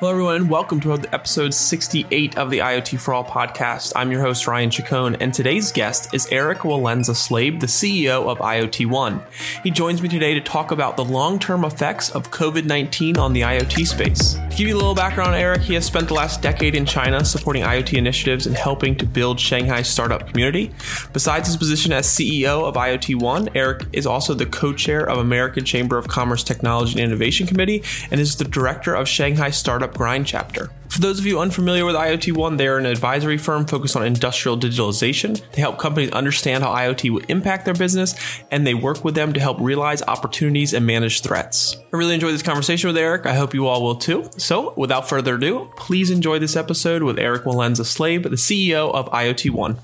Hello, everyone, and welcome to episode 68 of the IoT for All podcast. I'm your host, Ryan Chacon, and today's guest is Erik Walenza Slabe, the CEO of IoT One. He joins me today to talk about the long term effects of COVID 19 on the IoT space. To give you a little background Erik, he has spent the last decade in China supporting IoT initiatives and helping to build Shanghai's startup community. Besides his position as CEO of IoT One, Erik is also the co chair of American Chamber of Commerce Technology and Innovation Committee and is the director of Shanghai Startup Startup Grind chapter. For those of you unfamiliar with IoT One, they are an advisory firm focused on industrial digitalization. They help companies understand how IoT will impact their business, and they work with them to help realize opportunities and manage threats. I really enjoyed this conversation with Erik. I hope you all will too. So, without further ado, please enjoy this episode with Erik Walenza Slabe, the CEO of IoT One.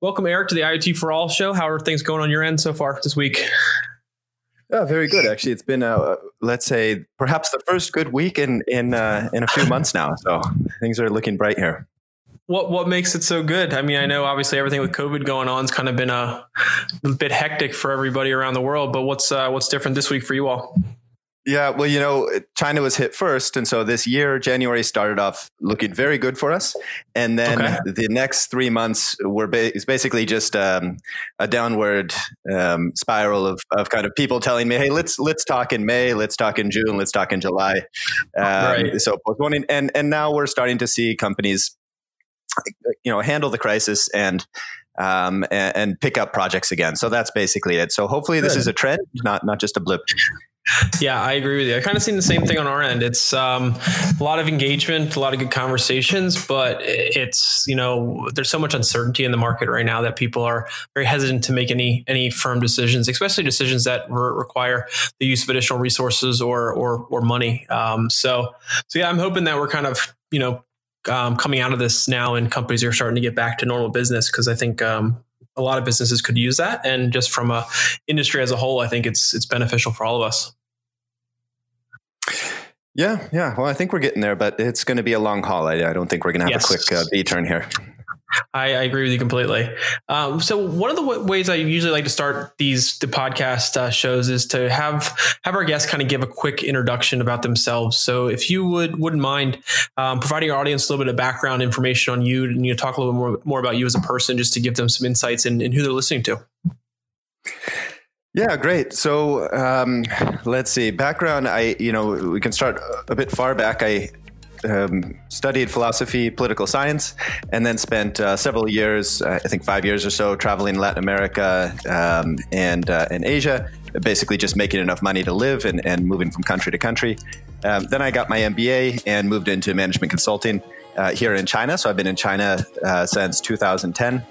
Welcome, Erik, to the IoT for All show. How are things going on your end so far this week? Yeah, very good. Actually, it's been uh, let's say perhaps the first good week in in uh, in a few months now. So things are looking bright here. What what makes it so good? I mean, I know obviously everything with COVID going on has kind of been a, a bit hectic for everybody around the world. But what's uh, what's different this week for you all? Yeah, well, you know, China was hit first. And so this year, January started off looking very good for us. And then okay. the next three months were ba- basically just um, a downward um, spiral of, of kind of people telling me, hey, let's let's talk in May, let's talk in June, let's talk in July. Um, right. So postponing. And, and now we're starting to see companies, you know, handle the crisis and um, and, and, pick up projects again. So that's basically it. So hopefully this is a trend, not not just a blip. Yeah, I agree with you. I kind of seen the same thing on our end. It's um, a lot of engagement, a lot of good conversations, but it's you know there's so much uncertainty in the market right now that people are very hesitant to make any any firm decisions, especially decisions that re- require the use of additional resources or or or money. Um, so so yeah, I'm hoping that we're kind of you know um, coming out of this now and companies are starting to get back to normal business because I think um, a lot of businesses could use that. And just from a industry as a whole, I think it's it's beneficial for all of us. Yeah, yeah. Well, I think we're getting there, but it's going to be a long haul. I, I don't think we're going to have yes. a quick uh, B turn here. I, I, agree with you completely. Um, so one of the w- ways I usually like to start these the podcast uh, shows is to have have our guests kind of give a quick introduction about themselves. So if you would wouldn't mind um, providing our audience a little bit of background information on you and you know, talk a little bit more, more about you as a person, just to give them some insights in, in who they're listening to. Yeah, great. So um, let's see. Background, I you know we can start a bit far back. I um, studied philosophy, political science, and then spent uh, several years, uh, I think five years or so, traveling Latin America um, and uh, Asia, basically just making enough money to live and, and moving from country to country. Um, then I got my MBA and moved into management consulting uh, here in China. So I've been in China uh, since 2010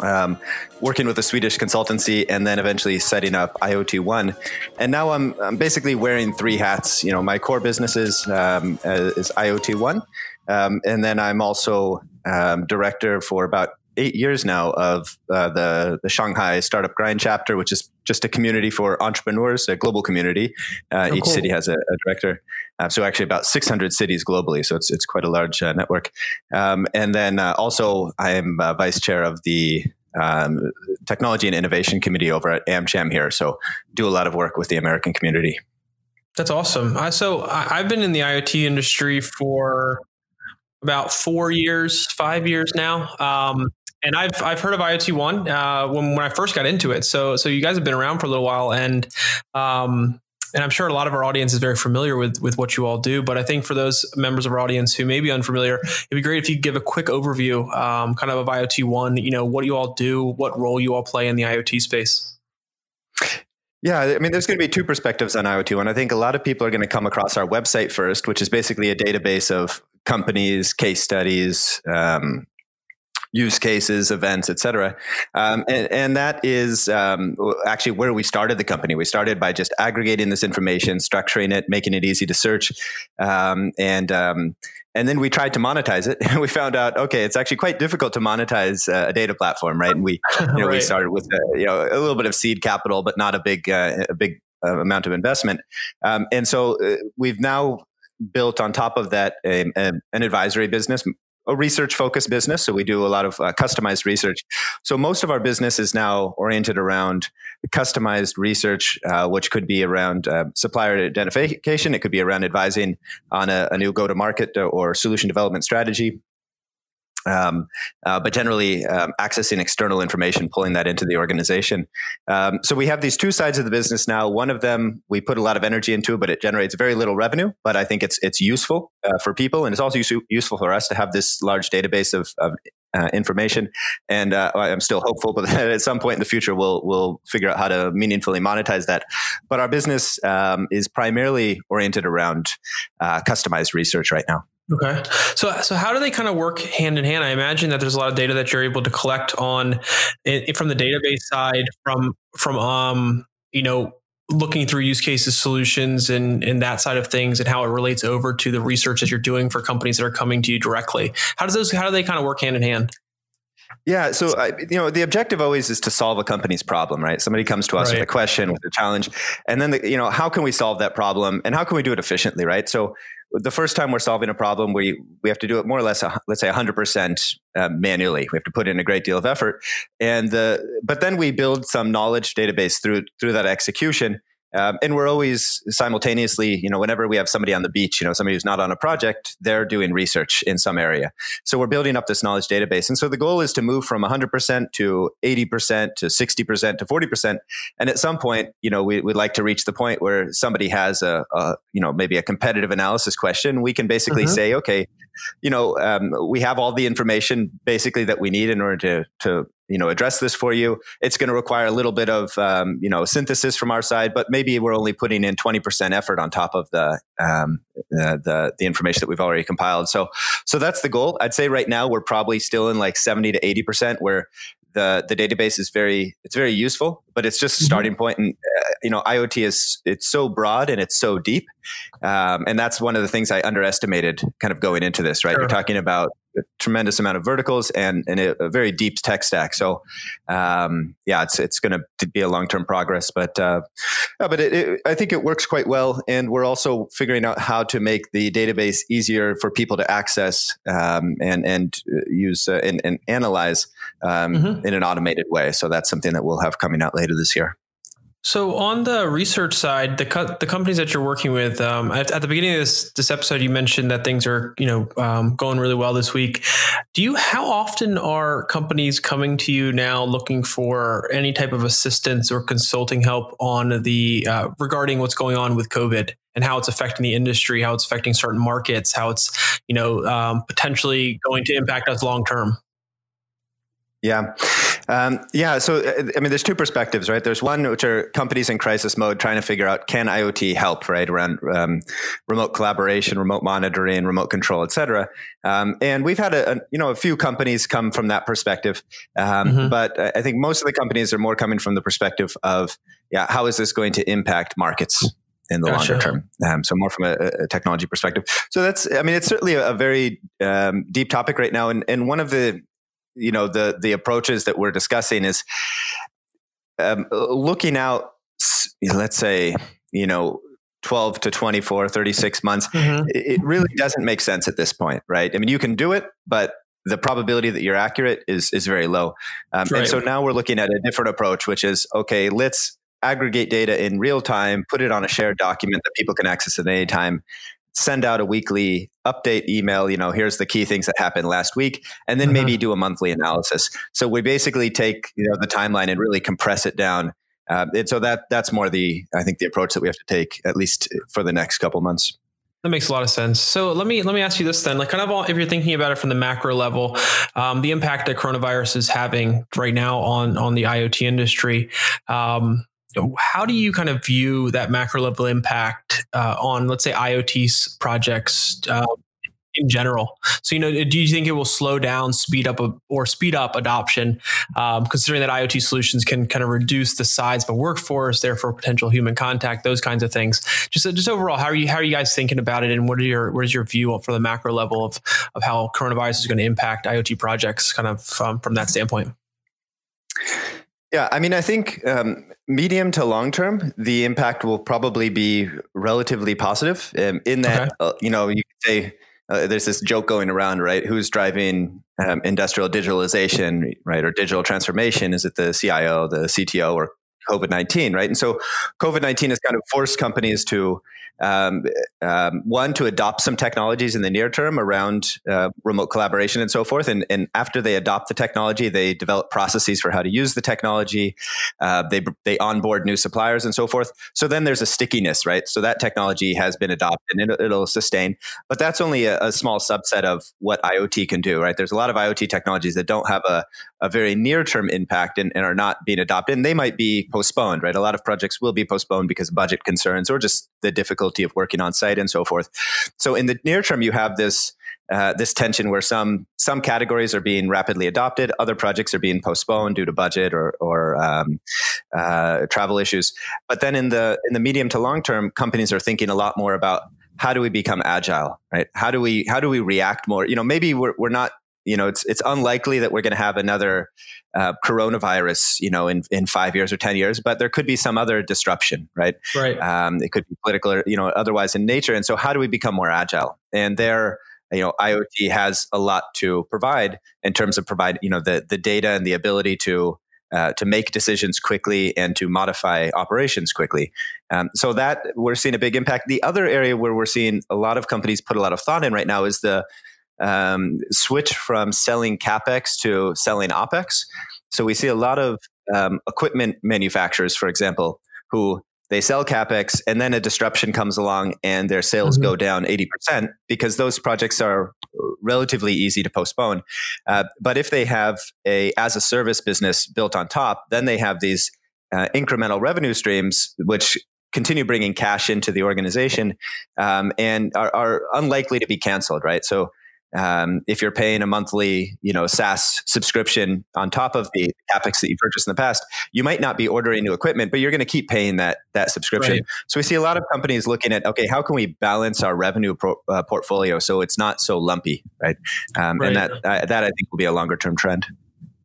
um, working with a Swedish consultancy, and then eventually setting up IoT One. And now I'm, I'm basically wearing three hats. You know, my core business is, um, uh, is IoT One, um, and then I'm also um, director for about eight years now of uh, the the Shanghai Startup Grind chapter, which is just a community for entrepreneurs, a global community. Uh, oh, each cool. city has a, a director. Uh, so actually, about 600 cities globally. So it's it's quite a large uh, network. Um, and then uh, also, I am uh, vice chair of the um, Technology and Innovation Committee over at AmCham here. So do a lot of work with the American community. That's awesome. so I've been in the IoT industry for about four years, five years now. Um, and I've I've heard of IoT One uh, when when I first got into it. So so you guys have been around for a little while, and um, and I'm sure a lot of our audience is very familiar with with what you all do. But I think for those members of our audience who may be unfamiliar, it'd be great if you give a quick overview, um, kind of of IoT One. You know what you all do, what role you all play in the IoT space. Yeah, I mean, there's going to be two perspectives on IoT One. I think a lot of people are going to come across our website first, which is basically a database of companies, case studies, um, use cases, events, etc. Um, and, and, that is um, actually where we started the company. We started by just aggregating this information, structuring it, making it easy to search, um, and um, and then we tried to monetize it. And we found out, okay, it's actually quite difficult to monetize uh, a data platform, right? And we, you know, right. we started with a, you know a little bit of seed capital, but not a big uh, a big uh, amount of investment. Um, and so uh, we've now built on top of that a, a, an advisory business a research focused business, so we do a lot of uh, customized research. So most of our business is now oriented around customized research, uh, which could be around uh, supplier identification. It could be around advising on a, a new go to market or solution development strategy. Um, uh, but generally um, accessing external information, pulling that into the organization. Um, so we have these two sides of the business now. One of them we put a lot of energy into, but it generates very little revenue. But I think it's it's useful uh, for people, and it's also use- useful for us to have this large database of, of uh, information. And uh, I'm still hopeful, but at some point in the future, we'll we'll figure out how to meaningfully monetize that. But our business um, is primarily oriented around uh, customized research right now. Okay. So, so how do they kind of work hand in hand? I imagine that there's a lot of data that you're able to collect on from the database side, from from um, you know, looking through use cases, solutions, and and that side of things, and how it relates over to the research that you're doing for companies that are coming to you directly. How does those? How do they kind of work hand in hand? Yeah, so I, you know the objective always is to solve a company's problem, right? Somebody comes to us right. with a question, with a challenge, and then the, you know how can we solve that problem, and how can we do it efficiently, right? So the first time we're solving a problem, we we have to do it more or less, let's say, 100% uh, manually. We have to put in a great deal of effort, and but then we build some knowledge database through through that execution um, and we're always simultaneously, you know, whenever we have somebody on the beach, you know, somebody who's not on a project, they're doing research in some area. So we're building up this knowledge database. And so the goal is to move from 100% to 80% to 60% to 40%. And at some point, you know, we, would like to reach the point where somebody has a, a you know, maybe a competitive analysis question. We can basically mm-hmm. say, okay, you know, um, we have all the information basically that we need in order to to you know address this for you. It's going to require a little bit of um, you know synthesis from our side, but maybe we're only putting in twenty percent effort on top of the, um, uh, the the information that we've already compiled. So so that's the goal. I'd say right now we're probably still in like seventy to eighty percent where the the database is very it's very useful, but it's just a mm-hmm. starting point. And uh, you know, IoT is it's so broad and it's so deep, um, and that's one of the things I underestimated kind of going into this. Right, sure. you're talking about a tremendous amount of verticals and, and a, a very deep tech stack. So, um, yeah, it's it's going to be a long term progress, but uh, yeah, but it, it, I think it works quite well. And we're also figuring out how to make the database easier for people to access um, and and uh, use uh, and, and, analyze um, mm-hmm. in an automated way. So that's something that we'll have coming out later this year. So on the research side, the co- the companies that you're working with, um, at, at, the beginning of this this episode, you mentioned that things are you know um, going really well this week. Do you how often are companies coming to you now looking for any type of assistance or consulting help on the uh, regarding what's going on with COVID and how it's affecting the industry, how it's affecting certain markets, how it's you know um, potentially going to impact us long term? Yeah. Um, yeah. So, I mean, there's two perspectives, right? There's one, which are companies in crisis mode trying to figure out can IoT help, right? Around um, remote collaboration, remote monitoring, remote control, et cetera. Um, and we've had a, a, you know, a few companies come from that perspective. Um, mm-hmm. But I think most of the companies are more coming from the perspective of, yeah, how is this going to impact markets? in the gotcha. longer term. Um, so more from a, a, technology perspective. So that's, I mean, it's certainly a, a very um, deep topic right now. And, and one of the you know the the approaches that we're discussing is um, looking out let's say you know 12 to 24 36 months mm-hmm. it really doesn't make sense at this point right i mean you can do it but the probability that you're accurate is is very low um, right. and so now we're looking at a different approach which is okay let's aggregate data in real time put it on a shared document that people can access at any time send out a weekly update email you know here's the key things that happened last week and then mm-hmm. maybe do a monthly analysis so we basically take you know the timeline and really compress it down uh, and so that that's more the i think the approach that we have to take at least for the next couple months that makes a lot of sense. So let me let me ask you this then, like kind of all, if you're thinking about it from the macro level, um, the impact that coronavirus is having right now on on the IoT industry. Um, how do you kind of view that macro level impact uh, on, let's say, IoT projects uh, in general? So, you know, do you think it will slow down, speed up, or speed up adoption, um, considering that IoT solutions can kind of reduce the size of a workforce, therefore potential human contact, those kinds of things? Just, just overall, how are you how are you guys thinking about it, and what are your what is your view for the macro level of of how coronavirus is going to impact IoT projects, kind of um, from that standpoint? Yeah, I mean, I think um, medium to long term, the impact will probably be relatively positive. Um, in that, okay. uh, you know, you could say uh, there's this joke going around, right? Who's driving um, industrial digitalization, right, or digital transformation? Is it the CIO, the CTO, or COVID 19, right? And so COVID 19 has kind of forced companies to um, um, one to adopt some technologies in the near term around uh, remote collaboration and so forth. And, and, after they adopt the technology, they develop processes for how to use the technology. Uh, they they onboard new suppliers and so forth. So then there's a stickiness, right? So that technology has been adopted and it, will sustain. But that's only a, a, small subset of what IoT can do, right? There's a lot of IoT technologies that don't have a, a very near term impact and, and are not being adopted. And they might be postponed, right? A lot of projects will be postponed because of budget concerns or just the difficulty of working on site and so forth. So in the near term, you have this uh, this tension where some some categories are being rapidly adopted, other projects are being postponed due to budget or or um, uh, travel issues. But then in the in the medium to long term, companies are thinking a lot more about how do we become agile, right? How do we how do we react more? You know, maybe we're we're not you know, it's it's unlikely that we're going to have another uh, coronavirus, you know, in, in five years or ten years, but there could be some other disruption, right? Right. Um, it could be political or you know otherwise in nature, and so how do we become more agile? And there, you know, IoT has a lot to provide in terms of provide you know the the data and the ability to uh, to make decisions quickly and to modify operations quickly. Um, so that we're seeing a big impact. The other area where we're seeing a lot of companies put a lot of thought in right now is the um, switch from selling capex to selling opex. So we see a lot of um, equipment manufacturers, for example, who they sell capex and then a disruption comes along and their sales mm-hmm. go down 80% because those projects are relatively easy to postpone. Uh, but if they have a as a service business built on top, then they have these uh, incremental revenue streams, which continue bringing cash into the organization um, and are, are, unlikely to be canceled, right? So um, if you're paying a monthly, you know, SaaS subscription on top of the capex that you purchased in the past, you might not be ordering new equipment, but you're going to keep paying that that subscription. Right. So we see a lot of companies looking at, okay, how can we balance our revenue pro, uh, portfolio so it's not so lumpy, right? Um, right. And that uh, that I think will be a longer term trend.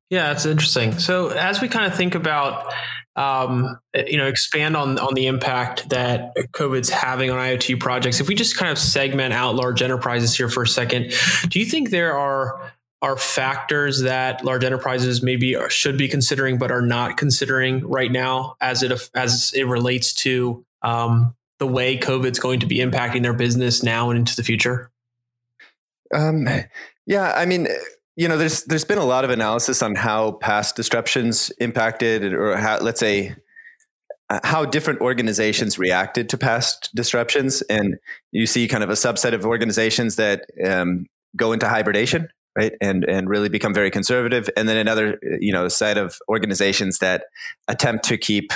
Yeah, that's interesting. So as we kind of think about, um, you know, expand on on the impact that COVID's having on IoT projects, if we just kind of segment out large enterprises here for a second, do you think there are are factors that large enterprises maybe should be considering but are not considering right now as it as it relates to um, the way COVID's going to be impacting their business now and into the future? Um, yeah, I mean you know, there's there's been a lot of analysis on how past disruptions impacted, or how let's say uh, how different organizations reacted to past disruptions, and you see kind of a subset of organizations that um, go into hibernation, right, and and really become very conservative, and then another you know set of organizations that attempt to keep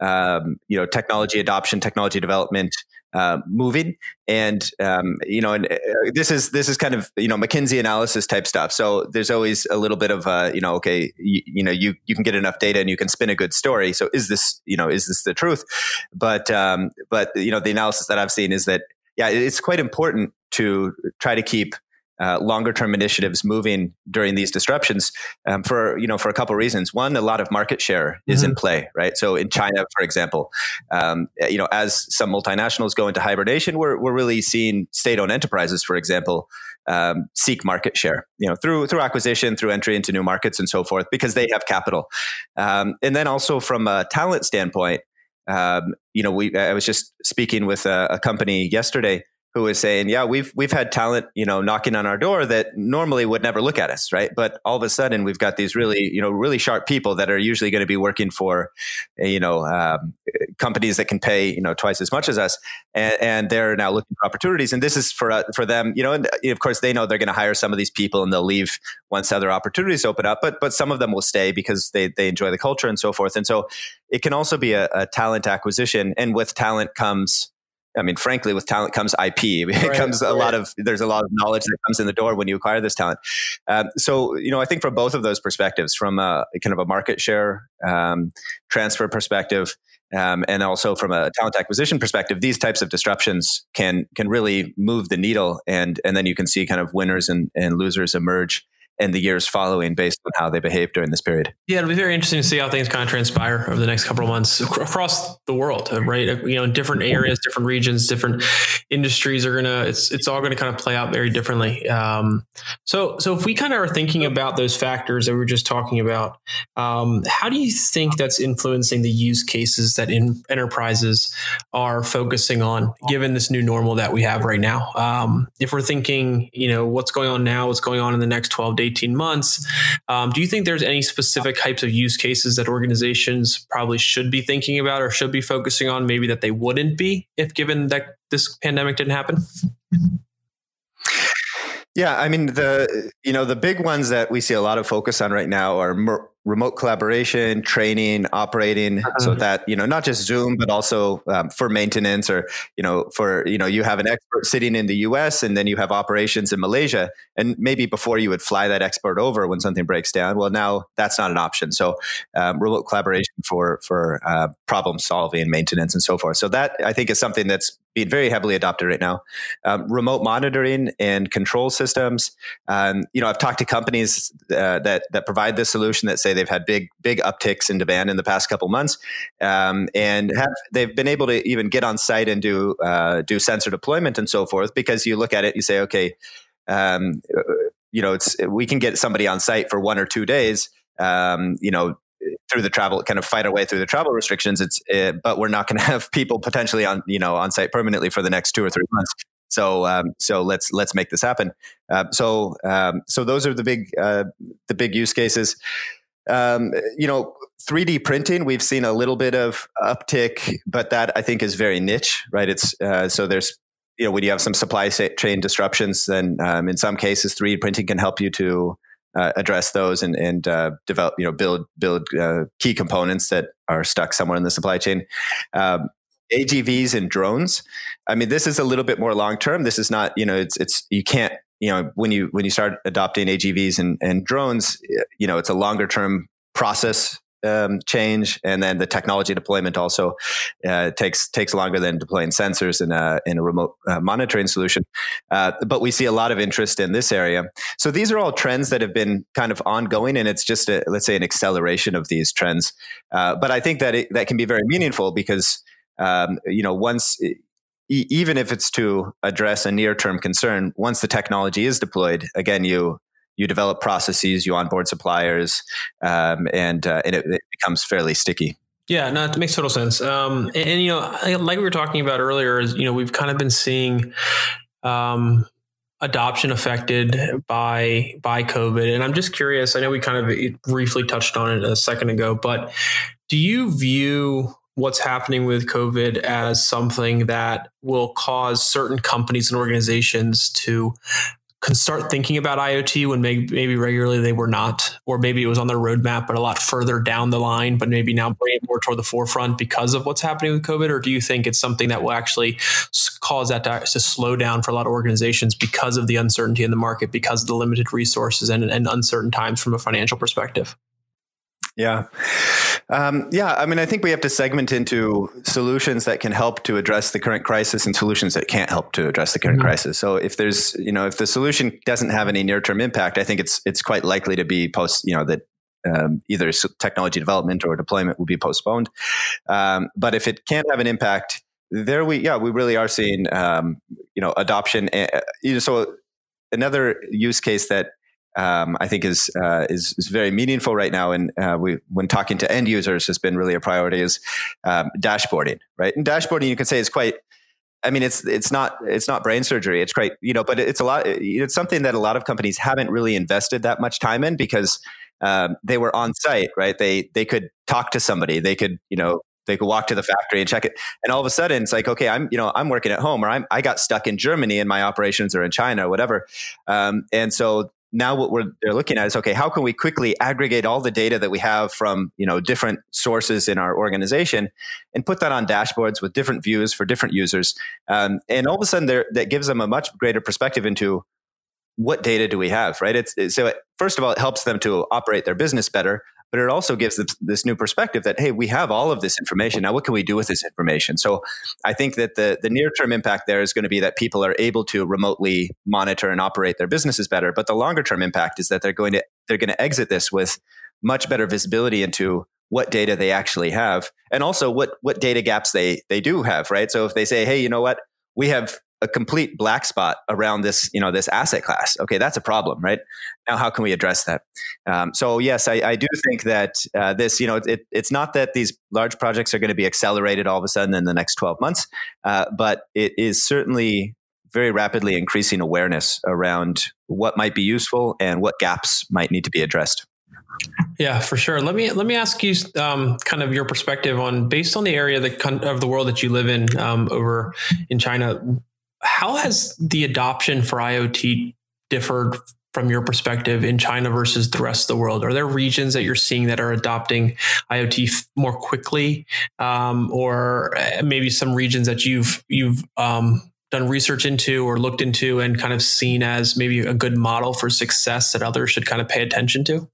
um, you know technology adoption, technology development uh, moving. And um, you know and uh, this is this is kind of you know mckinsey analysis type stuff. So there's always a little bit of uh, you know okay you, you, know you you can get enough data and you can spin a good story. So is this you know is this the truth? But um, but you know the analysis that i've seen is that yeah it's quite important to try to keep uh, longer term initiatives moving during these disruptions um, for you know for a couple of reasons. One, a lot of market share is mm-hmm. in play, right? So in China, for example, um, you know as some multinationals go into hibernation, we're we're really seeing state owned enterprises, for example. Um, seek market share, you know, through through acquisition, through entry into new markets, and so forth, because they have capital. Um, and then also from a talent standpoint, um, you know, we I was just speaking with a, a company yesterday who was saying, "Yeah, we've we've had talent, you know, knocking on our door that normally would never look at us, right? But all of a sudden, we've got these really, you know, really sharp people that are usually going to be working for, you know, um, companies that can pay, you know, twice as much as us, and, and they're now looking for opportunities. And this is for uh, for them, you know, and of course they know they're going to hire some of these people and they'll leave once other opportunities open up, but but some of them will stay because they they enjoy the culture and so forth. And so it can also be a, a talent acquisition, and with talent comes I mean, frankly, with talent comes IP. It right, comes a right. lot of there's a lot of knowledge that comes in the door when you acquire this talent. Um, so, you know, I think from both of those perspectives, from a kind of a market share um, transfer perspective, um, and also from a talent acquisition perspective, these types of disruptions can can really move the needle, and and then you can see kind of winners and, and losers emerge and the years following based on how they behave during this period. Yeah, it'll be very interesting to see how things kind of transpire over the next couple of months across the world, right? You know, in different areas, different regions, different industries are gonna. It's it's all going to kind of play out very differently. Um, so so if we kind of are thinking about those factors that we were just talking about, um, how do you think that's influencing the use cases that in enterprises are focusing on, given this new normal that we have right now? Um, if we're thinking, you know, what's going on now, what's going on in the next twelve to 18 months. Um, do you think there's any specific types of use cases that organizations probably should be thinking about or should be focusing on, maybe that they wouldn't be if given that this pandemic didn't happen? Yeah, I mean the you know the big ones that we see a lot of focus on right now are remote collaboration, training, operating, uh-huh. so that you know not just Zoom, but also um, for maintenance, or you know for you know you have an expert sitting in the U.S. and then you have operations in Malaysia, and maybe before you would fly that expert over when something breaks down. Well, now that's not an option. So um, remote collaboration for for uh, problem solving, maintenance, and so forth. So that I think is something that's being very heavily adopted right now. Um, remote monitoring and control systems. Um, you know, I've talked to companies uh, that that provide this solution that say they've had big big upticks in demand in the past couple months, um, and have they've been able to even get on site and do uh, do sensor deployment and so forth. Because you look at it, you say, okay, um, you know, it's we can get somebody on site for one or two days. Um, you know, through the travel, kind of fight our way through the travel restrictions. It's, uh, but we're not going to have people potentially on, you know, on site permanently for the next two or three months. So, um, so let's let's make this happen. Uh, so, um, so those are the big uh, the big use cases. Um, you know, 3D printing, we've seen a little bit of uptick, but that I think is very niche, right? It's uh, so there's you know when you have some supply chain disruptions, then um, in some cases 3D printing can help you to uh, address those and, and uh, develop, you know, build build uh, key components that are stuck somewhere in the supply chain. Um, AGVs and drones. I mean, this is a little bit more long term. This is not, you know, it's it's you can't you know when you when you start adopting AGVs and, and drones, you know it's a longer term process um, change, and then the technology deployment also uh, takes takes longer than deploying sensors in a in a remote uh, monitoring solution. Uh, but we see a lot of interest in this area. So these are all trends that have been kind of ongoing, and it's just a, let's say an acceleration of these trends. Uh, but I think that it, that can be very meaningful because um, you know once even if it's to address a near term concern, once the technology is deployed, again, you you develop processes, you onboard suppliers, um, and uh, and it, it, becomes fairly sticky. Yeah, no, it makes total sense. Um, and, and, you know, like we were talking about earlier, is you know we've kind of been seeing um, adoption affected by by COVID, and I'm just curious. I know we kind of briefly touched on it a second ago, but do you view what's happening with COVID as something that will cause certain companies and organizations to can start thinking about IoT when maybe, maybe regularly they were not, or maybe it was on their roadmap, but a lot further down the line, but maybe now bring it more toward the forefront because of what's happening with COVID? Or do you think it's something that will actually cause that to, to slow down for a lot of organizations because of the uncertainty in the market, because of the limited resources and, and uncertain times from a financial perspective? Yeah. Um, yeah. I mean, I think we have to segment into solutions that can help to address the current crisis and solutions that can't help to address the current mm-hmm. crisis. So if there's, you know, if the solution doesn't have any near term impact, I think it's, it's quite likely to be post, you know, that um, either technology development or deployment will be postponed. Um, but if it can't have an impact, there we, yeah, we really are seeing, um, you know, adoption. Uh, so another use case that um, I think is, uh, is, is very meaningful right now. And uh, we, when talking to end users, has been really a priority is um, dashboarding, right? And dashboarding, you can say, is quite. I mean, it's it's not it's not brain surgery. It's quite you know, but it's a lot. It's something that a lot of companies haven't really invested that much time in because um, they were on site, right? They they could talk to somebody. They could, you know, they could walk to the factory and check it and all of a sudden it's like okay i'm you know i'm working at home or i'm i got stuck in germany and my operations are in china or whatever um, and so now what we're they're looking at is okay how can we quickly aggregate all the data that we have from you know different sources in our organization and put that on dashboards with different views for different users? Um, and all of a sudden that gives them a much greater perspective into what data do we have right? It's, so it, first of all it helps them to operate their business better but it also gives this, new perspective that hey, we have all of this information now. What can we do with this information? So I think that the the near term impact there is going to be that people are able to remotely monitor and operate their businesses better. But the longer term impact is that they're going to they're going to exit this with much better visibility into what data they actually have and also what what data gaps they they do have right so if they say hey you know what we have a complete black spot around this, you know, this asset class. Okay, that's a problem, right? Now, how can we address that? Um, so, yes, I, I, do think that uh, this, you know, it, it's not that these large projects are going to be accelerated all of a sudden in the next 12 months, uh, but it is certainly very rapidly increasing awareness around what might be useful and what gaps might need to be addressed. Yeah, for sure. Let me let me ask you um, kind of your perspective on based on the area the, of the world that you live in um, over in China how has the adoption for IoT differed from your perspective in China versus the rest of the world? Are there regions that you're seeing that are adopting IoT more quickly, um, or uh, maybe some regions that you've you've um, done research into or looked into and kind of seen as maybe a good model for success that others should kind of pay attention to?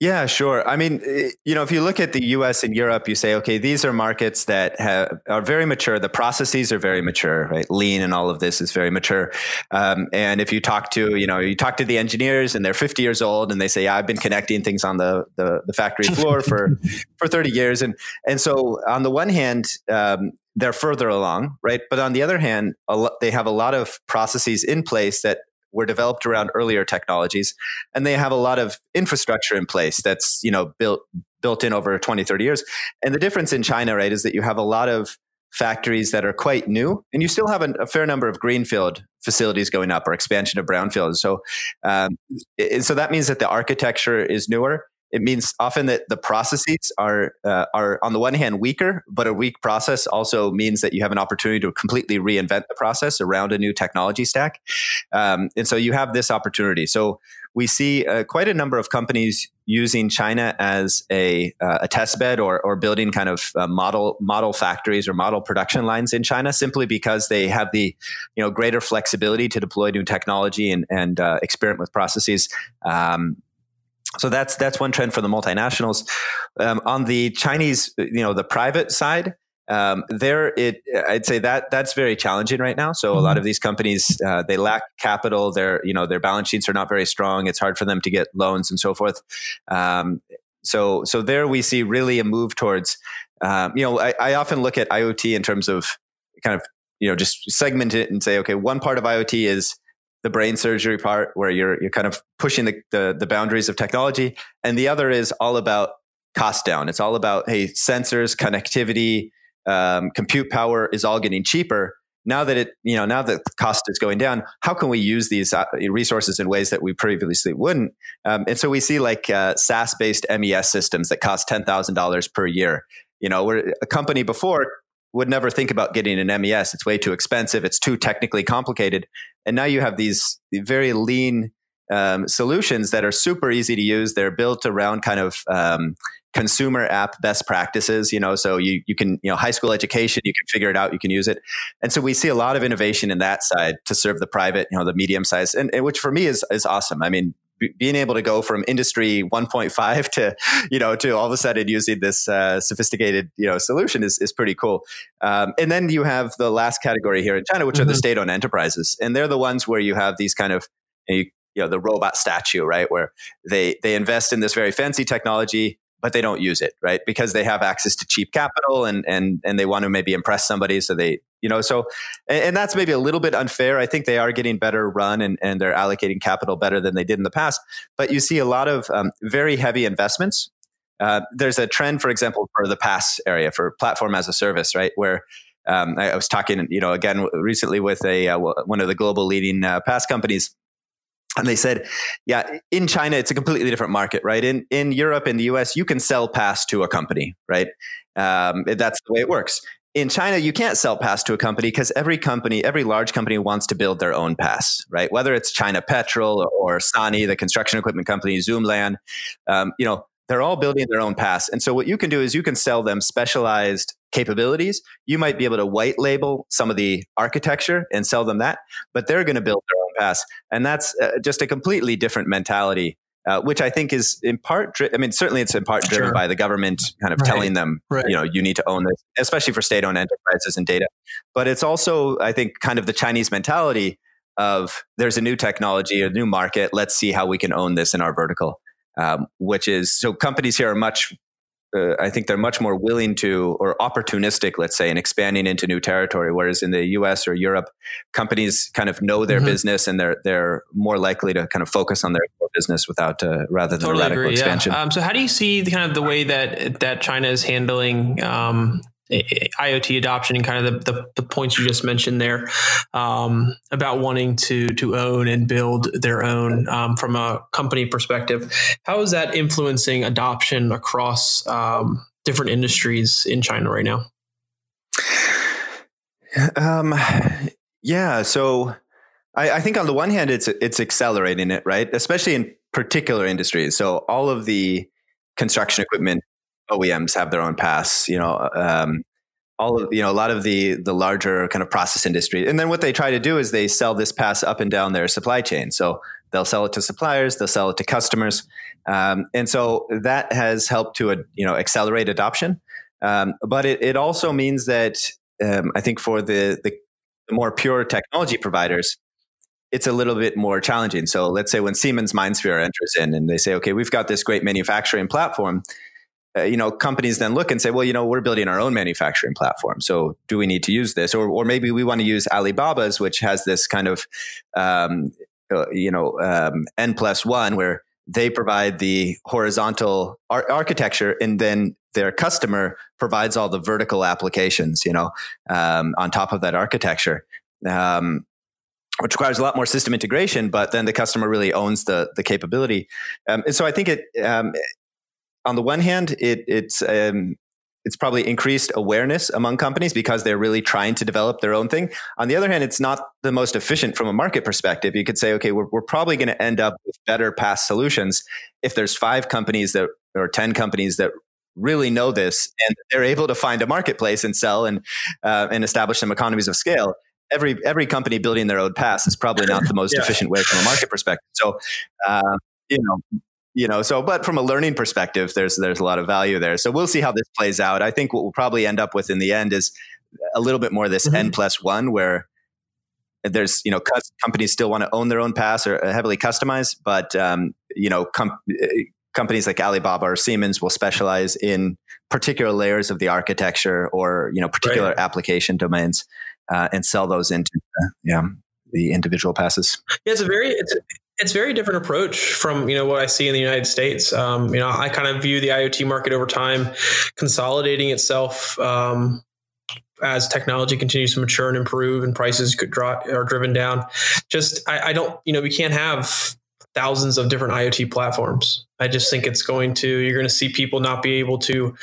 Yeah, sure. I mean, eh, you know, if you look at the US and Europe, you say, okay, these are markets that have, are very mature. The processes are very mature, right? Lean and all of this is very mature. Um, and if you talk to, you know, you talk to the engineers and they're 50 years old and they say, yeah, I've been connecting things on the, the, the factory floor for, for 30 years. And, and so on the one hand, um, they're further along, right? But on the other hand, they have a lot of processes in place that were developed around earlier technologies and they have a lot of infrastructure in place that's you know built built in over 20 30 years. And the difference in china right is that you have a lot of factories that are quite new and you still have a, a fair number of greenfield facilities going up or expansion of brownfield. So um, so that means that the architecture is newer it means often that the processes are uh, are on the one hand weaker, but a weak process also means that you have an opportunity to completely reinvent the process around a new technology stack, um, and so you have this opportunity. So we see uh, quite a number of companies using China as a, uh, a test bed or, or building kind of uh, model model factories or model production lines in China simply because they have the you know greater flexibility to deploy new technology and, and uh, experiment with processes. Um, so that's that's one trend for the multinationals. Um, on the Chinese, you know, the private side, um, there it I'd say that that's very challenging right now. So a lot mm-hmm. of these companies uh, they lack capital. Their you know their balance sheets are not very strong. It's hard for them to get loans and so forth. Um, so so there we see really a move towards um, you know I, I often look at IoT in terms of kind of you know just segment it and say okay one part of IoT is the brain surgery part where you're you're kind of pushing the, the, the boundaries of technology and the other is all about cost down it's all about hey sensors connectivity um, compute power is all getting cheaper now that it you know now that cost is going down how can we use these uh, resources in ways that we previously wouldn't um, and so we see like uh, saas based mes systems that cost $10000 per year you know where a company before would never think about getting an MES. It's way too expensive. It's too technically complicated. And now you have these very lean um, solutions that are super easy to use. They're built around kind of um, consumer app best practices. You know, so you you can you know high school education. You can figure it out. You can use it. And so we see a lot of innovation in that side to serve the private, you know, the medium size, and, and which for me is is awesome. I mean, being able to go from industry 1.5 to you know to all of a sudden using this uh, sophisticated you know solution is, is pretty cool um, and then you have the last category here in china which mm-hmm. are the mm-hmm. state-owned enterprises and they're the ones where you have these kind of you know the robot statue right where they they invest in this very fancy technology but they don't use it, right? Because they have access to cheap capital and and and they want to maybe impress somebody, so they you know so and, and that's maybe a little bit unfair. I think they are getting better run and and they're allocating capital better than they did in the past. But you see a lot of um, very heavy investments. Uh, there's a trend, for example, for the PaaS area for platform as a service, right? Where um, I, I, was talking, you know, again recently with a uh, one of the global leading uh, PaaS companies, and they said, yeah, in China, it's a completely different market, right? In, in Europe, in the US, you can sell PaaS to a company, right? Um, that's the way it works. In China, you can't sell PaaS to a company because every company, every large company wants to build their own PaaS, right? Whether it's China Petrol or, Sany, the construction equipment company, Zoomlion, um, you know, they're all building their own PaaS. And so what you can do is you can sell them specialized capabilities. You might be able to white label some of the architecture and sell them that, but they're going to build PaaS. And that's uh, just a completely different mentality uh, which I think is in part, dri- I mean, certainly it's in part driven Sure. by the government kind of Right. telling them, Right. you know, you need to own this, especially for state owned enterprises and data. But it's also, I think, kind of the Chinese mentality of there's a new technology, a new market. Let's see how we can own this in our vertical. Um, which is so companies here are much uh, I think they're much more willing to or opportunistic, let's say, in expanding into new territory. Whereas in the U.S. or Europe, companies kind of know their Mhm. business and they're they're more likely to kind of focus on their business without uh, rather than totally radical agree. expansion. Yeah. Um, so how do you see the kind of the way that that China is handling um, IoT adoption and kind of the, the, the points you just mentioned there um, about wanting to to own and build their own um, from a company perspective? How is that influencing adoption across um, different industries in China right now? Um, yeah. So I, I think on the one hand, it's it's accelerating it, right? Especially in particular industries. So all of the construction equipment OEMs have their own PaaS. You know, um, all of you know a lot of the the larger kind of process industry, and then what they try to do is they sell this PaaS up and down their supply chain. So they'll sell it to suppliers, they'll sell it to customers, um, and so that has helped to uh, you know accelerate adoption. Um, but it, it also means that um, I think for the, the the more pure technology providers, it's a little bit more challenging. So let's say when Siemens MindSphere enters in and they say, okay, we've got this great manufacturing platform. Uh, you know, companies then look and say, well, you know, we're building our own manufacturing platform. So do we need to use this? Or, or maybe we want to use Alibaba's, which has this kind of, um, uh, you know, um, N plus one where they provide the horizontal ar- architecture and then their customer provides all the vertical applications, you know, um, on top of that architecture. Um, which requires a lot more system integration, but then the customer really owns the the capability. Um, and so I think it, um, on the one hand, it, it's um, it's probably increased awareness among companies because they're really trying to develop their own thing. On the other hand, it's not the most efficient from a market perspective. You could say, okay, we're, we're probably going to end up with better past solutions if there's five companies that or ten companies that really know this and they're able to find a marketplace and sell and uh, and establish some economies of scale every every company building their own PaaS is probably not the most Yeah. efficient way from a market perspective. So, uh, you know, you know, so but from a learning perspective, there's there's a lot of value there. So we'll see how this plays out. I think what we'll probably end up with in the end is a little bit more this Mhm. n plus one where. There's, you know, companies still want to own their own PaaS or heavily customized, but um, you know, com- uh, companies like Alibaba or Siemens will specialize in particular layers of the architecture or you know particular application domains uh, and sell those into the, yeah the individual passes. Yeah, it's a very it's it's very different approach from you know what I see in the United States. Um, you know, I kind of view the IoT market over time consolidating itself um, as technology continues to mature and improve, and prices could drop are driven down. Just I, I don't you know we can't have thousands of different IoT platforms. I just think it's going to you're going to see people not be able to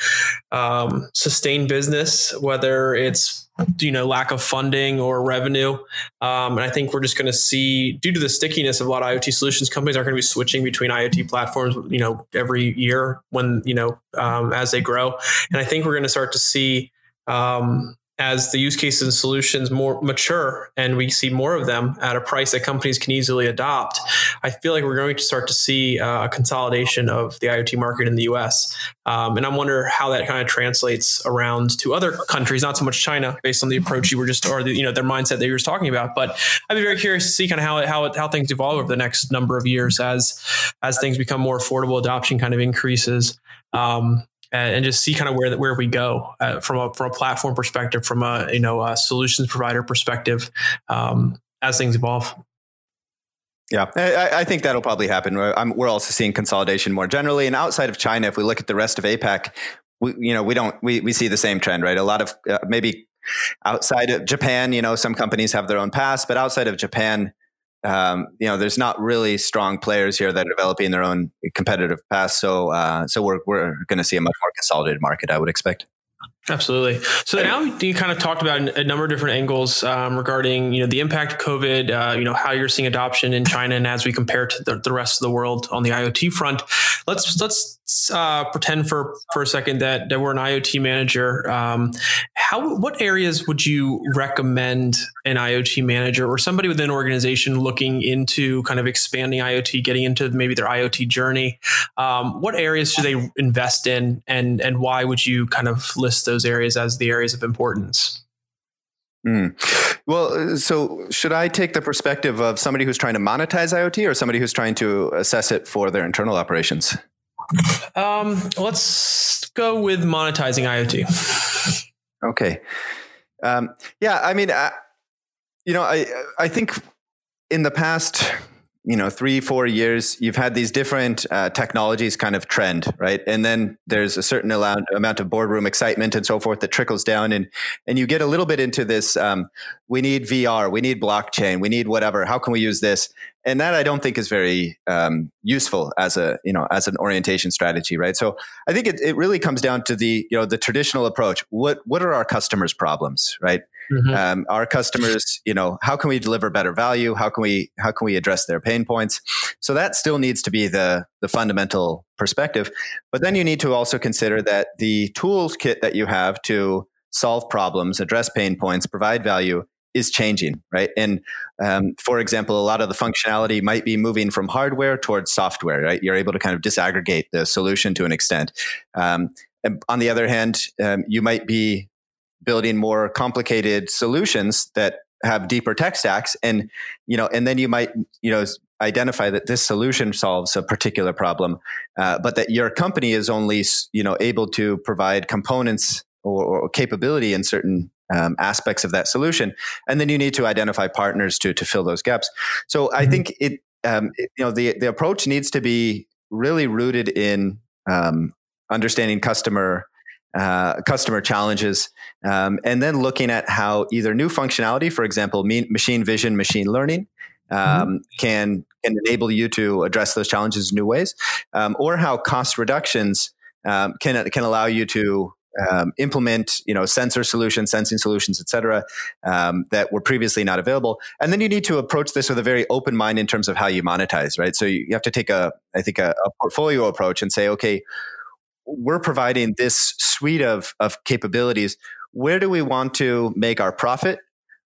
um, sustain business, whether it's you know lack of funding or revenue. Um, and I think we're just going to see, due to the stickiness of a lot of IoT solutions, companies are going to be switching between IoT platforms, you know, every year when you know um, as they grow. And I think we're going to start to see um, as the use cases and solutions more mature and we see more of them at a price that companies can easily adopt, I feel like we're going to start to see uh, a consolidation of the IoT market in the US. Um, and I wonder how that kind of translates around to other countries, not so much China, based on the approach you were just, or the, you know, their mindset that you were talking about. But I'd be very curious to see kind of how, how, how things evolve over the next number of years as, as things become more affordable, adoption kind of increases. Um, and, and just see kind of where where we go uh, from a from a platform perspective, from a you know a solutions provider perspective, um, as things evolve. Yeah, I, I think that'll probably happen. We're, I'm, we're also seeing consolidation more generally, and outside of China, if we look at the rest of APAC, we you know we don't we we see the same trend, right? A lot of uh, maybe outside of Japan, you know, some companies have their own PaaS, but outside of Japan, um, you know, there's not really strong players here that are developing their own competitive PaaS. So, uh, so we're we're going to see a much more consolidated market, I would expect. Absolutely. So now you kind of talked about a number of different angles um, regarding you know the impact of COVID, uh, you know how you're seeing adoption in China, and as we compare to the, the rest of the world on the IoT front, let's let's uh, pretend for for a second that, that we're an IoT manager. Um, how what areas would you recommend an IoT manager or somebody within an organization looking into kind of expanding IoT, getting into maybe their IoT journey? Um, what areas should they invest in, and and why would you kind of list those areas as the areas of importance? Mm. Well, so should I take the perspective of somebody who's trying to monetize IoT or somebody who's trying to assess it for their internal operations? Um, let's go with monetizing IoT. Okay. Um, yeah, I mean, I, you know, I I think in the past you know three four years you've had these different uh, technologies kind of trend right and then there's a certain amount, amount of boardroom excitement and so forth that trickles down and and you get a little bit into this um, we need vr we need blockchain we need whatever how can we use this and that i don't think is very um, useful as a you know as an orientation strategy right so i think it, it really comes down to the you know the traditional approach what what are our customers problems right Mm-hmm. Um, our customers, you know, how can we deliver better value? How can we how can we address their pain points? So that still needs to be the the fundamental perspective. But then you need to also consider that the tools kit that you have to solve problems, address pain points, provide value is changing, right? And um, for example, a lot of the functionality might be moving from hardware towards software, right? You're able to kind of disaggregate the solution to an extent. Um, on the other hand, um, you might be building more complicated solutions that have deeper tech stacks and you know and then you might you know identify that this solution solves a particular problem uh, but that your company is only you know able to provide components or, or capability in certain um, aspects of that solution and then you need to identify partners to to fill those gaps so mm-hmm. i think it, um, it, you know the the approach needs to be really rooted in um, understanding customer uh, customer challenges, um, and then looking at how either new functionality, for example, machine vision, machine learning, um, mm-hmm. can can enable you to address those challenges in new ways, um, or how cost reductions um, can can allow you to um, implement, you know, sensor solutions, sensing solutions, et cetera, um, that were previously not available. And then you need to approach this with a very open mind in terms of how you monetize, right? So you, have to take a, I think, a, a portfolio approach and say, okay, we're providing this suite of, of capabilities. Where do we want to make our profit?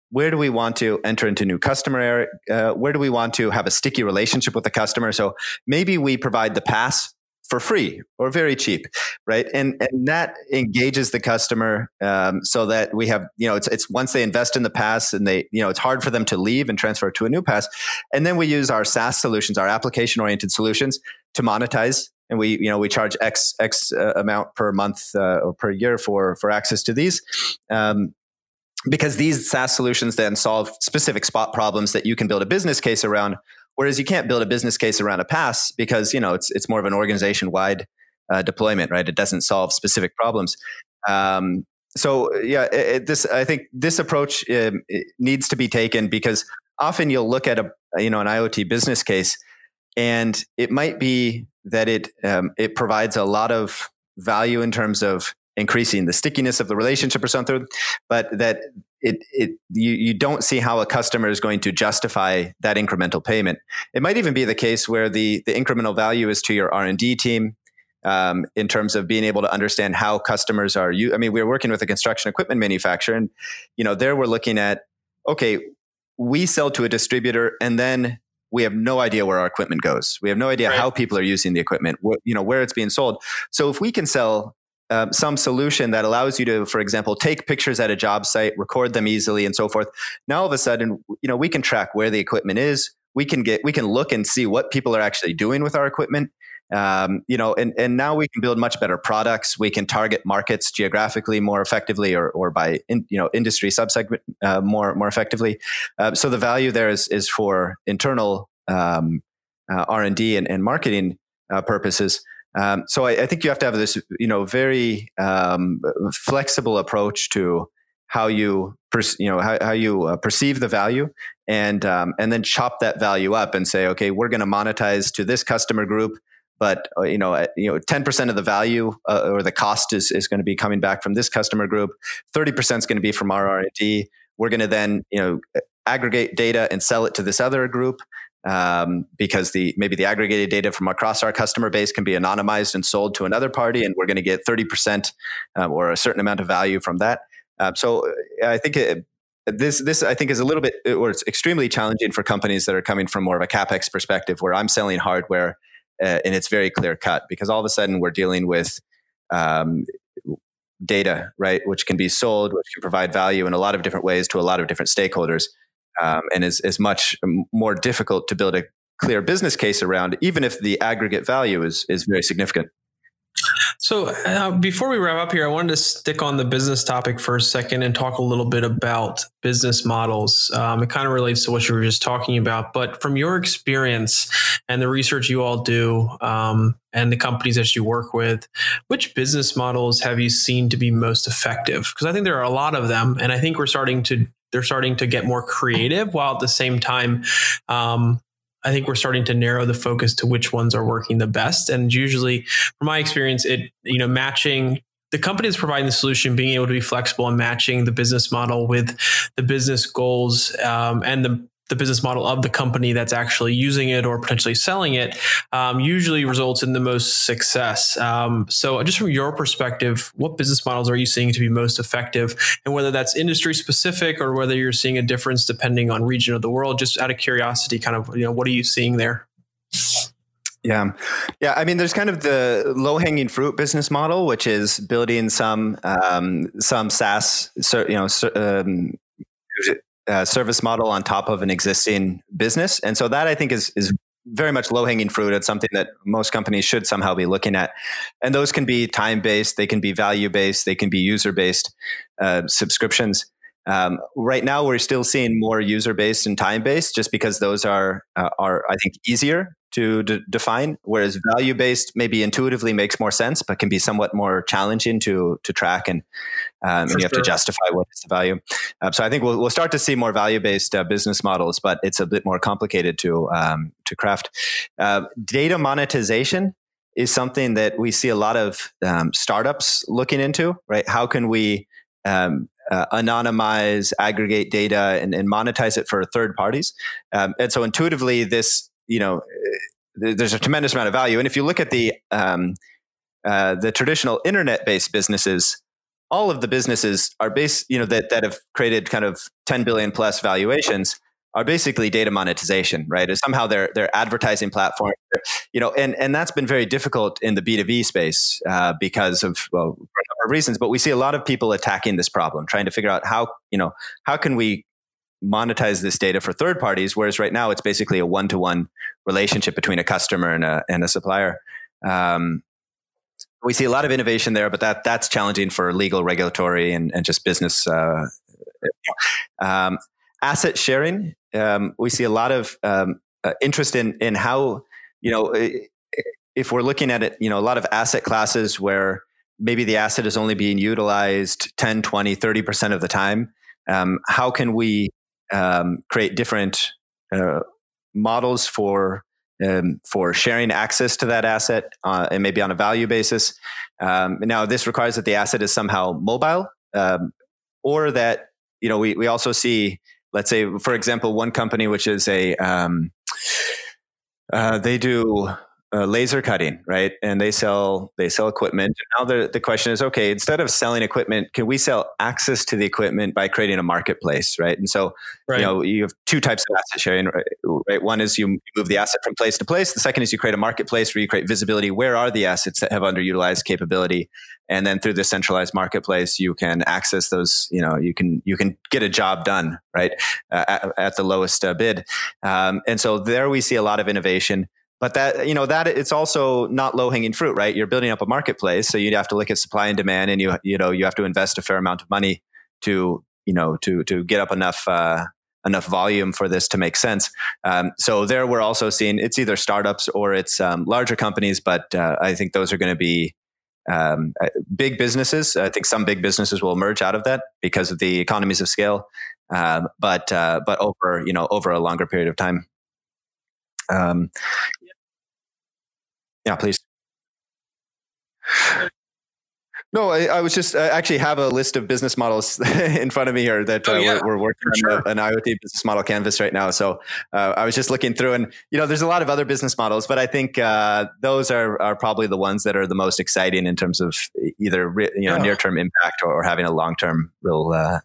Where do we want to enter into new customer? Uh, where do we want to have a sticky relationship with the customer? So maybe we provide the PaaS for free or very cheap, right? And and that engages the customer um, so that we have you know it's it's once they invest in the PaaS and they you know it's hard for them to leave and transfer to a new PaaS, and then we use our SaaS solutions, our application oriented solutions, to monetize and we you know we charge x x uh, amount per month uh, or per year for for access to these um, because these SaaS solutions then solve specific spot problems that you can build a business case around. Whereas you can't build a business case around a PaaS because you know it's it's more of an organization wide uh, deployment, right? It doesn't solve specific problems. Um, so yeah, it, this I think this approach um, needs to be taken because often you'll look at a you know an IoT business case and it might be that it um, it provides a lot of value in terms of increasing the stickiness of the relationship or something, but that it it you, you don't see how a customer is going to justify that incremental payment. It might even be the case where the the incremental value is to your R and D team. Um, in terms of being able to understand how customers are you I mean, we we're working with a construction equipment manufacturer and, you know, there we're looking at, okay, we sell to a distributor and then we have no idea where our equipment goes. We have no idea right. how people are using the equipment, wh- you know, where it's being sold. So if we can sell um, some solution that allows you to, for example, take pictures at a job site, record them easily, and so forth. Now all of a sudden, you know, we can track where the equipment is. We can get, we can look and see what people are actually doing with our equipment. Um, you know, and, and now we can build much better products. We can target markets geographically more effectively, or, or by in, you know industry subsegment uh, more more effectively. Uh, so the value there is is for internal um, uh, R and D and marketing uh, purposes. Um, so I, I, think you have to have this you know very um, flexible approach to how you per, you know how, how you uh, perceive the value and um, and then chop that value up and say okay we're going to monetize to this customer group but uh, you know, you know, ten percent of the value uh, or the cost is is going to be coming back from this customer group. Thirty percent is going to be from our R and D. We're going to then you know aggregate data and sell it to this other group. Um, because the maybe the aggregated data from across our customer base can be anonymized and sold to another party, and we're going to get 30% um, or a certain amount of value from that. Um, so uh, I think it, this this I think is a little bit or it's extremely challenging for companies that are coming from more of a capex perspective, where I'm selling hardware uh, and it's very clear cut because all of a sudden we're dealing with um, data, right, which can be sold, which can provide value in a lot of different ways to a lot of different stakeholders, um, and is is much more difficult to build a clear business case around, even if the aggregate value is is very significant. So, uh, before we wrap up here, I wanted to stick on the business topic for a second and talk a little bit about business models. Um, it kind of relates to what you were just talking about, but from your experience and the research you all do um, and the companies that you work with, which business models have you seen to be most effective? Because I think there are a lot of them, and I think we're starting to they're starting to get more creative while at the same time um, I think we're starting to narrow the focus to which ones are working the best. And usually, from my experience, it you know matching the company is providing the solution, being able to be flexible and matching the business model with the business goals um, and the the business model of the company that's actually using it or potentially selling it um, usually results in the most success. Um, so, just from your perspective, what business models are you seeing to be most effective, and whether that's industry specific or whether you're seeing a difference depending on region of the world? Just out of curiosity, kind of, you know, what are you seeing there? Yeah. Yeah. I mean, there's kind of the low hanging fruit business model, which is building some, um, some SaaS, you know, um, uh, service model on top of an existing business. And so that I think is is very much low hanging fruit. It's something that most companies should somehow be looking at. And those can be time based, they can be value based, they can be user based uh, subscriptions. Um, right now, we're still seeing more user based and time based, just because those are uh, are I think easier to d- define. Whereas value based maybe intuitively makes more sense, but can be somewhat more challenging to to track and um, and you have sure. to justify what is the value. Uh, so I think we'll we'll start to see more value based uh, business models, but it's a bit more complicated to um, to craft. Uh, data monetization is something that we see a lot of um, startups looking into. Right? How can we um, uh, anonymize, aggregate data, and, and, monetize it for third parties. Um, and so intuitively, this you know, there's a tremendous amount of value. And if you look at the um, uh, the traditional internet-based businesses, all of the businesses are based, you know, that that have created kind of 10 billion plus valuations are basically data monetization, right? Or somehow they're they're advertising platform, you know, and and that's been very difficult in the B two B space uh, because of well, for a number of reasons. But we see a lot of people attacking this problem, trying to figure out how you know how can we monetize this data for third parties, whereas right now it's basically a one to one relationship between a customer and a and a supplier. Um, we see a lot of innovation there, but that that's challenging for legal, regulatory, and, and just business. Uh, um, asset sharing um, we see a lot of um, uh, interest in in how you know if we're looking at it you know a lot of asset classes where maybe the asset is only being utilized 10 20 30% of the time um, how can we um, create different uh, models for um, for sharing access to that asset uh, and maybe on a value basis. Um, now this requires that the asset is somehow mobile um, or that you know we, we also see let's say, for example, one company which is a um, uh, they do uh, laser cutting, right? And they sell they sell equipment. Now the the question is, okay, instead of selling equipment, can we sell access to the equipment by creating a marketplace, right? And so, right. you know, you have two types of asset sharing, right? One is you move the asset from place to place. The second is you create a marketplace where you create visibility. Where are the assets that have underutilized capability? And then through the centralized marketplace, you can access those. You know, you can you can get a job done, right, uh, at, at, the lowest uh, bid. Um, and so there we see a lot of innovation but that you know that it's also not low hanging fruit right? You're building up a marketplace so you have to look at supply and demand and you you know you have to invest a fair amount of money to you know to to get up enough uh, enough volume for this to make sense. Um, so there we're also seeing it's either startups or it's um, larger companies but uh, i think those are going to be um, uh, big businesses. I think some big businesses will emerge out of that because of the economies of scale um, but uh, but over you know over a longer period of time. Um, yeah, please. No, I, I, was just I actually have a list of business models in front of me here that oh, uh, yeah. we're, we're, working on sure. an IoT business model canvas right now. So uh, I was just looking through, and you know, there's a lot of other business models, but I think uh, those are are probably the ones that are the most exciting in terms of either you know near term impact or, or, having a long term real uh,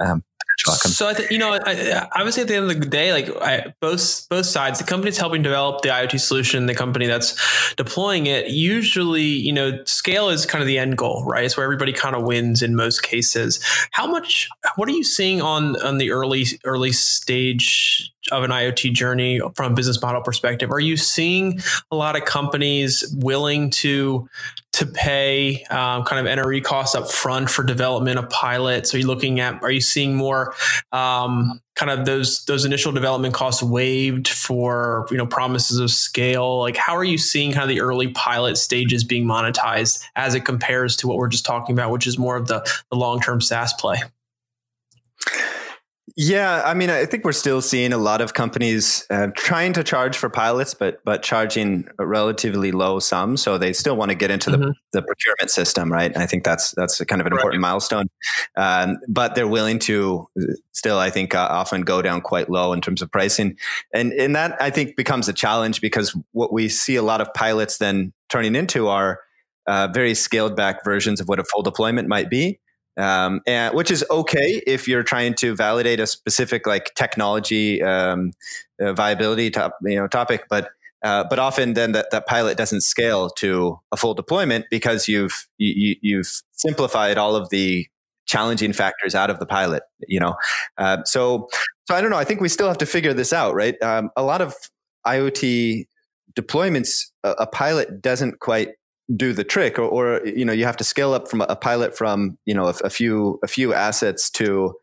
um, so I think you know, I, I, would say at the end of the day, like I, both both sides, the company's helping develop the IoT solution, the company that's deploying it. Usually, you know, scale is kind of the end goal, right? It's where everybody kind of wins in most cases. How much? What are you seeing on on the early early stage of an IoT journey from a business model perspective? Are you seeing a lot of companies willing to to pay um, kind of NRE costs up front for development of pilots? Are you looking at? Are you seeing more um, kind of those those initial development costs waived for you know promises of scale? Like how are you seeing kind of the early pilot stages being monetized as it compares to what we're just talking about, which is more of the the long term SaaS play? Yeah, I mean, I think we're still seeing a lot of companies uh, trying to charge for pilots, but but charging a relatively low sum. So they still want to get into mm-hmm. the, the procurement system, right? I think that's that's kind of an right. important milestone. Um, but they're willing to still, I think, uh, often go down quite low in terms of pricing, and and that I think becomes a challenge because what we see a lot of pilots then turning into are uh, very scaled back versions of what a full deployment might be um, and which is okay if you're trying to validate a specific like technology um, uh, viability top, you know topic, but uh, but often then that, that pilot doesn't scale to a full deployment because you've you, you've simplified all of the challenging factors out of the pilot. You know, uh, so so I don't know. I think we still have to figure this out, right? Um, a lot of IoT deployments, a, a pilot doesn't quite do the trick or, or, you know you have to scale up from a pilot from you know a, a few a few assets to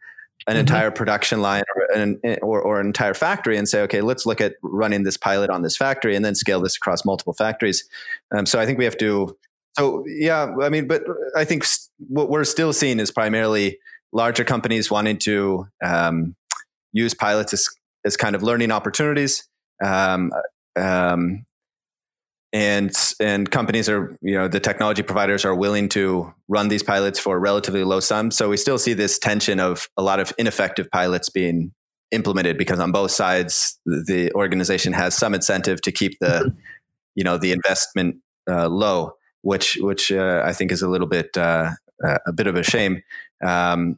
an mm-hmm. entire production line or an, or, or, an entire factory and say okay let's look at running this pilot on this factory and then scale this across multiple factories um, so i think we have to so yeah i mean but i think what we're still seeing is primarily larger companies wanting to um, use pilots as, as kind of learning opportunities um, um, and and companies are you know the technology providers are willing to run these pilots for relatively low sums so we still see this tension of a lot of ineffective pilots being implemented because on both sides the organization has some incentive to keep the mm-hmm. you know the investment uh, low which which uh, i think is a little bit uh, a bit of a shame um,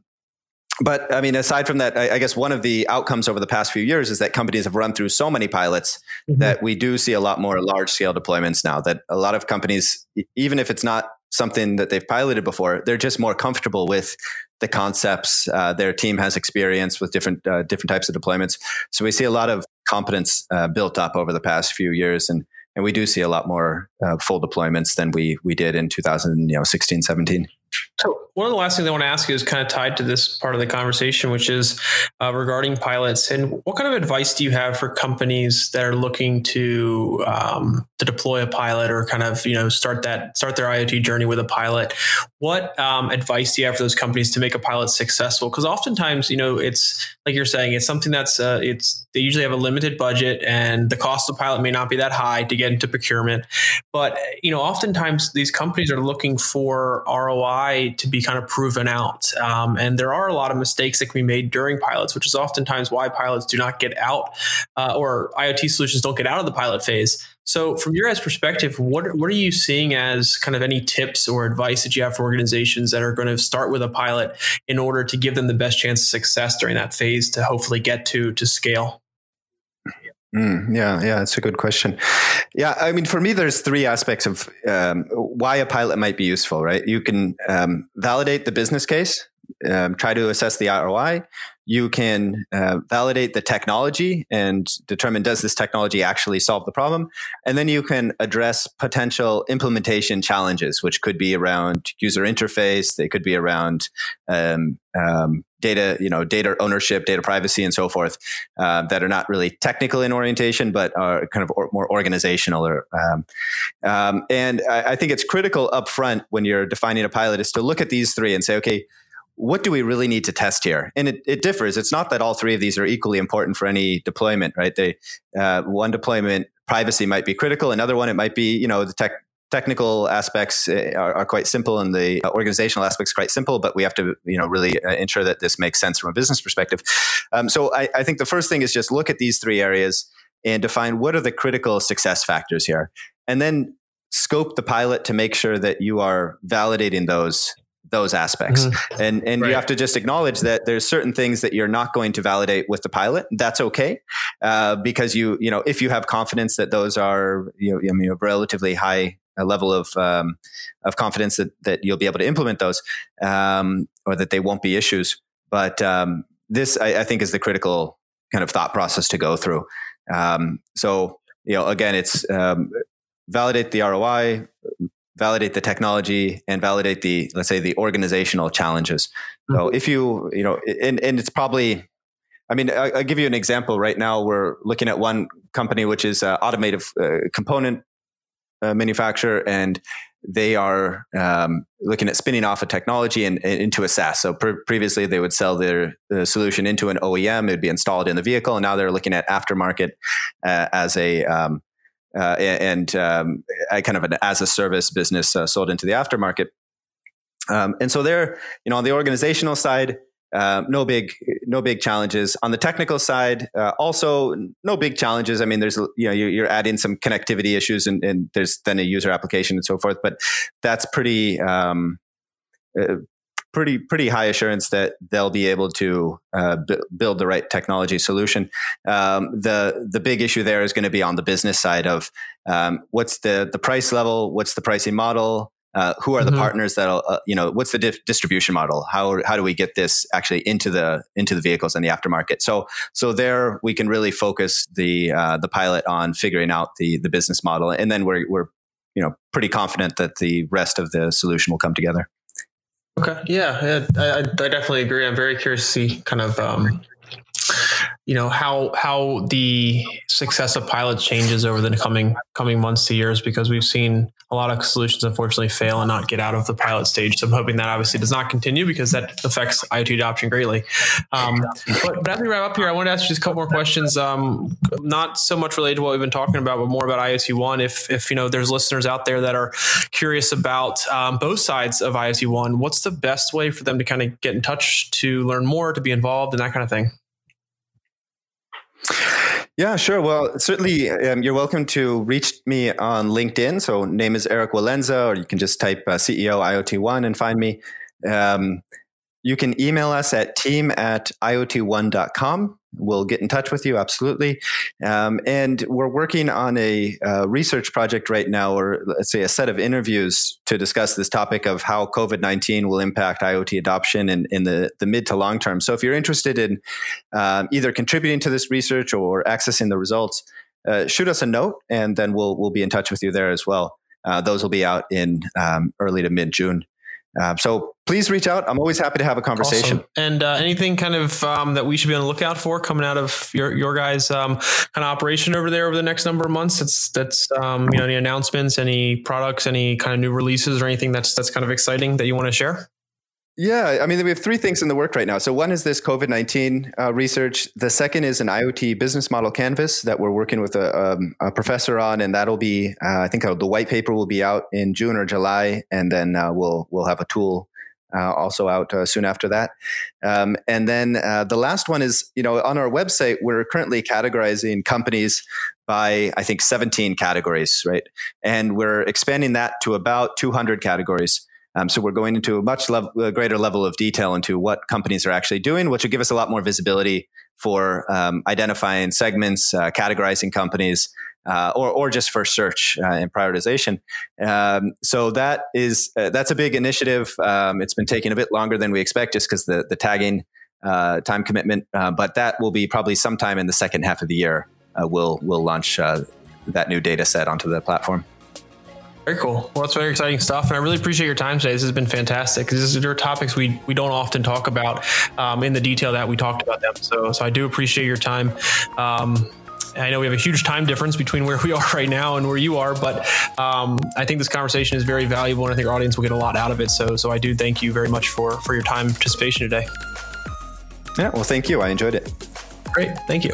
but I mean, aside from that, I, I, guess one of the outcomes over the past few years is that companies have run through so many pilots mm-hmm. that we do see a lot more large scale deployments now. That a lot of companies, even if it's not something that they've piloted before, they're just more comfortable with the concepts. Uh, their team has experience with different uh, different types of deployments, so we see a lot of competence uh, built up over the past few years, and and we do see a lot more uh, full deployments than we we did in 2016, 17. So one of the last things I want to ask you is kind of tied to this part of the conversation, which is uh, regarding pilots. And what kind of advice do you have for companies that are looking to um, to deploy a pilot or kind of you know start that start their IoT journey with a pilot? What um, advice do you have for those companies to make a pilot successful? Because oftentimes, you know, it's like you're saying, it's something that's uh, it's they usually have a limited budget, and the cost of pilot may not be that high to get into procurement. But you know, oftentimes these companies are looking for ROI to be kind of proven out. Um, and there are a lot of mistakes that can be made during pilots, which is oftentimes why pilots do not get out uh, or IoT solutions don't get out of the pilot phase. So, from your guys' perspective, what what are you seeing as kind of any tips or advice that you have for organizations that are going to start with a pilot in order to give them the best chance of success during that phase to hopefully get to to scale? Mm, yeah, yeah, it's a good question. Yeah, I mean, for me, there's three aspects of um, why a pilot might be useful, right? You can um, validate the business case, um, try to assess the ROI. You can uh, validate the technology and determine does this technology actually solve the problem, and then you can address potential implementation challenges, which could be around user interface, they could be around um, um, data, you know, data ownership, data privacy, and so forth, uh, that are not really technical in orientation, but are kind of or, more organizational. Or, um, um, and I, I, think it's critical upfront when you're defining a pilot is to look at these three and say, okay, what do we really need to test here? And it, it differs. It's not that all three of these are equally important for any deployment, right? They uh, one deployment privacy might be critical. Another one, it might be, you know, the tech technical aspects uh, are, are, quite simple and the organizational aspects quite simple, but we have to, you know, really uh, ensure that this makes sense from a business perspective. Um, so I, I, think the first thing is just look at these three areas and define what are the critical success factors here, and then scope the pilot to make sure that you are validating those those aspects mm-hmm. and and right. you have to just acknowledge that there's certain things that you're not going to validate with the pilot that's okay uh, because you you know if you have confidence that those are you know, I mean, a relatively high level of um, of confidence that that you'll be able to implement those um, or that they won't be issues but um, this I, I, think is the critical kind of thought process to go through um, so you know again it's um, validate the ROI validate the technology and validate the let's say the organizational challenges mm-hmm. so if you you know and, and it's probably i mean I, will give you an example right now we're looking at one company which is uh, automotive uh, component uh, manufacturer and they are um, looking at spinning off a technology and, and into a SaaS. So pre- previously, they would sell their solution into an OEM; it'd be installed in the vehicle, and now they're looking at aftermarket uh, as a um, uh, and um, kind of an as a service business uh, sold into the aftermarket. Um, and so there, you know, on the organizational side, uh, no big, no big challenges. On the technical side, uh, also no big challenges. I mean, there's you know you're, you're adding some connectivity issues, and, and, there's then a user application and so forth. But that's pretty um, uh, pretty pretty high assurance that they'll be able to uh, b- build the right technology solution. Um, the the big issue there is going to be on the business side of um, what's the the price level, what's the pricing model, uh, who are the mm-hmm. partners that'll uh, you know what's the di- distribution model? How how do we get this actually into the into the vehicles and the aftermarket? So so there we can really focus the uh, the pilot on figuring out the the business model and then we're we're you know pretty confident that the rest of the solution will come together Okay. Yeah, yeah I, I, definitely agree. I'm very curious to see kind of um, you know how how the success of pilots changes over the coming coming months to years because we've seen a lot of solutions unfortunately fail and not get out of the pilot stage. So I'm hoping that obviously does not continue because that affects IoT adoption greatly. Um, but, but, as we wrap up here, I want to ask you just a couple more questions. Um, not so much related to what we've been talking about, but more about IoT One. If if you know there's listeners out there that are curious about um, both sides of IoT One, what's the best way for them to kind of get in touch to learn more, to be involved, and that kind of thing? Yeah, sure. Well, certainly um, you're welcome to reach me on LinkedIn. So name is Erik Walenza, or you can just type uh, CEO IoT One and find me. Um, you can email us at team at iotone.com. We'll get in touch with you, absolutely. Um, and we're working on a uh, research project right now, or let's say a set of interviews to discuss this topic of how COVID 19 will impact IoT adoption in, in the, the mid to long term. So if you're interested in um, either contributing to this research or accessing the results, uh, shoot us a note and then we'll, we'll be in touch with you there as well. Uh, those will be out in um, early to mid June. Uh, so please reach out. I'm always happy to have a conversation. Awesome. And uh, anything kind of um, that we should be on the lookout for coming out of your your guys' um, kind of operation over there over the next number of months. That's that's um, you know any announcements, any products, any kind of new releases, or anything that's that's kind of exciting that you want to share. Yeah, I mean, we have three things in the work right now. So, one is this COVID 19 uh, research. The second is an IoT business model canvas that we're working with a, um, a professor on. And that'll be, uh, I think uh, the white paper will be out in June or July. And then uh, we'll, we'll have a tool uh, also out uh, soon after that. Um, and then the last one is, you know, on our website, we're currently categorizing companies by, I think, 17 categories, right? And we're expanding that to about 200 categories. Um, so we're going into a much a greater level of detail into what companies are actually doing, which will give us a lot more visibility for um, identifying segments, uh, categorizing companies, uh, or or just for search uh, and prioritization. Um, so that is uh, that's a big initiative. Um, it's been taking a bit longer than we expect, just because the the tagging uh, time commitment. Uh, but that will be probably sometime in the second half of the year. we'll we'll launch that new data set onto the platform. Very cool. Well, that's very exciting stuff, and I really appreciate your time today. This has been fantastic. These are topics we we don't often talk about um, in the detail that we talked about them. So, so I do appreciate your time. Um, I know we have a huge time difference between where we are right now and where you are, but um, I think this conversation is very valuable, and I think our audience will get a lot out of it. So, so I do thank you very much for for your time and participation today. Yeah, well, thank you. I enjoyed it. Great, thank you.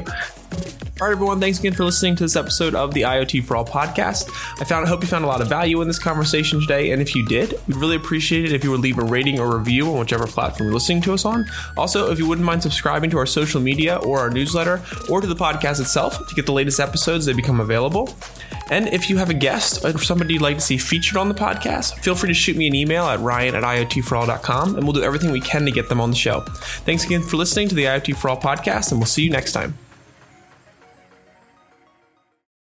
All right, everyone. Thanks again for listening to this episode of the IoT for All podcast. I found, I hope you found a lot of value in this conversation today, and if you did, we'd really appreciate it if you would leave a rating or review on whichever platform you're listening to us on. Also, if you wouldn't mind subscribing to our social media or our newsletter or to the podcast itself to get the latest episodes that become available. And if you have a guest or somebody you'd like to see featured on the podcast, feel free to shoot me an email at ryan at iotforall.com and we'll do everything we can to get them on the show. Thanks again for listening to the IoT for All podcast, and we'll see you next time.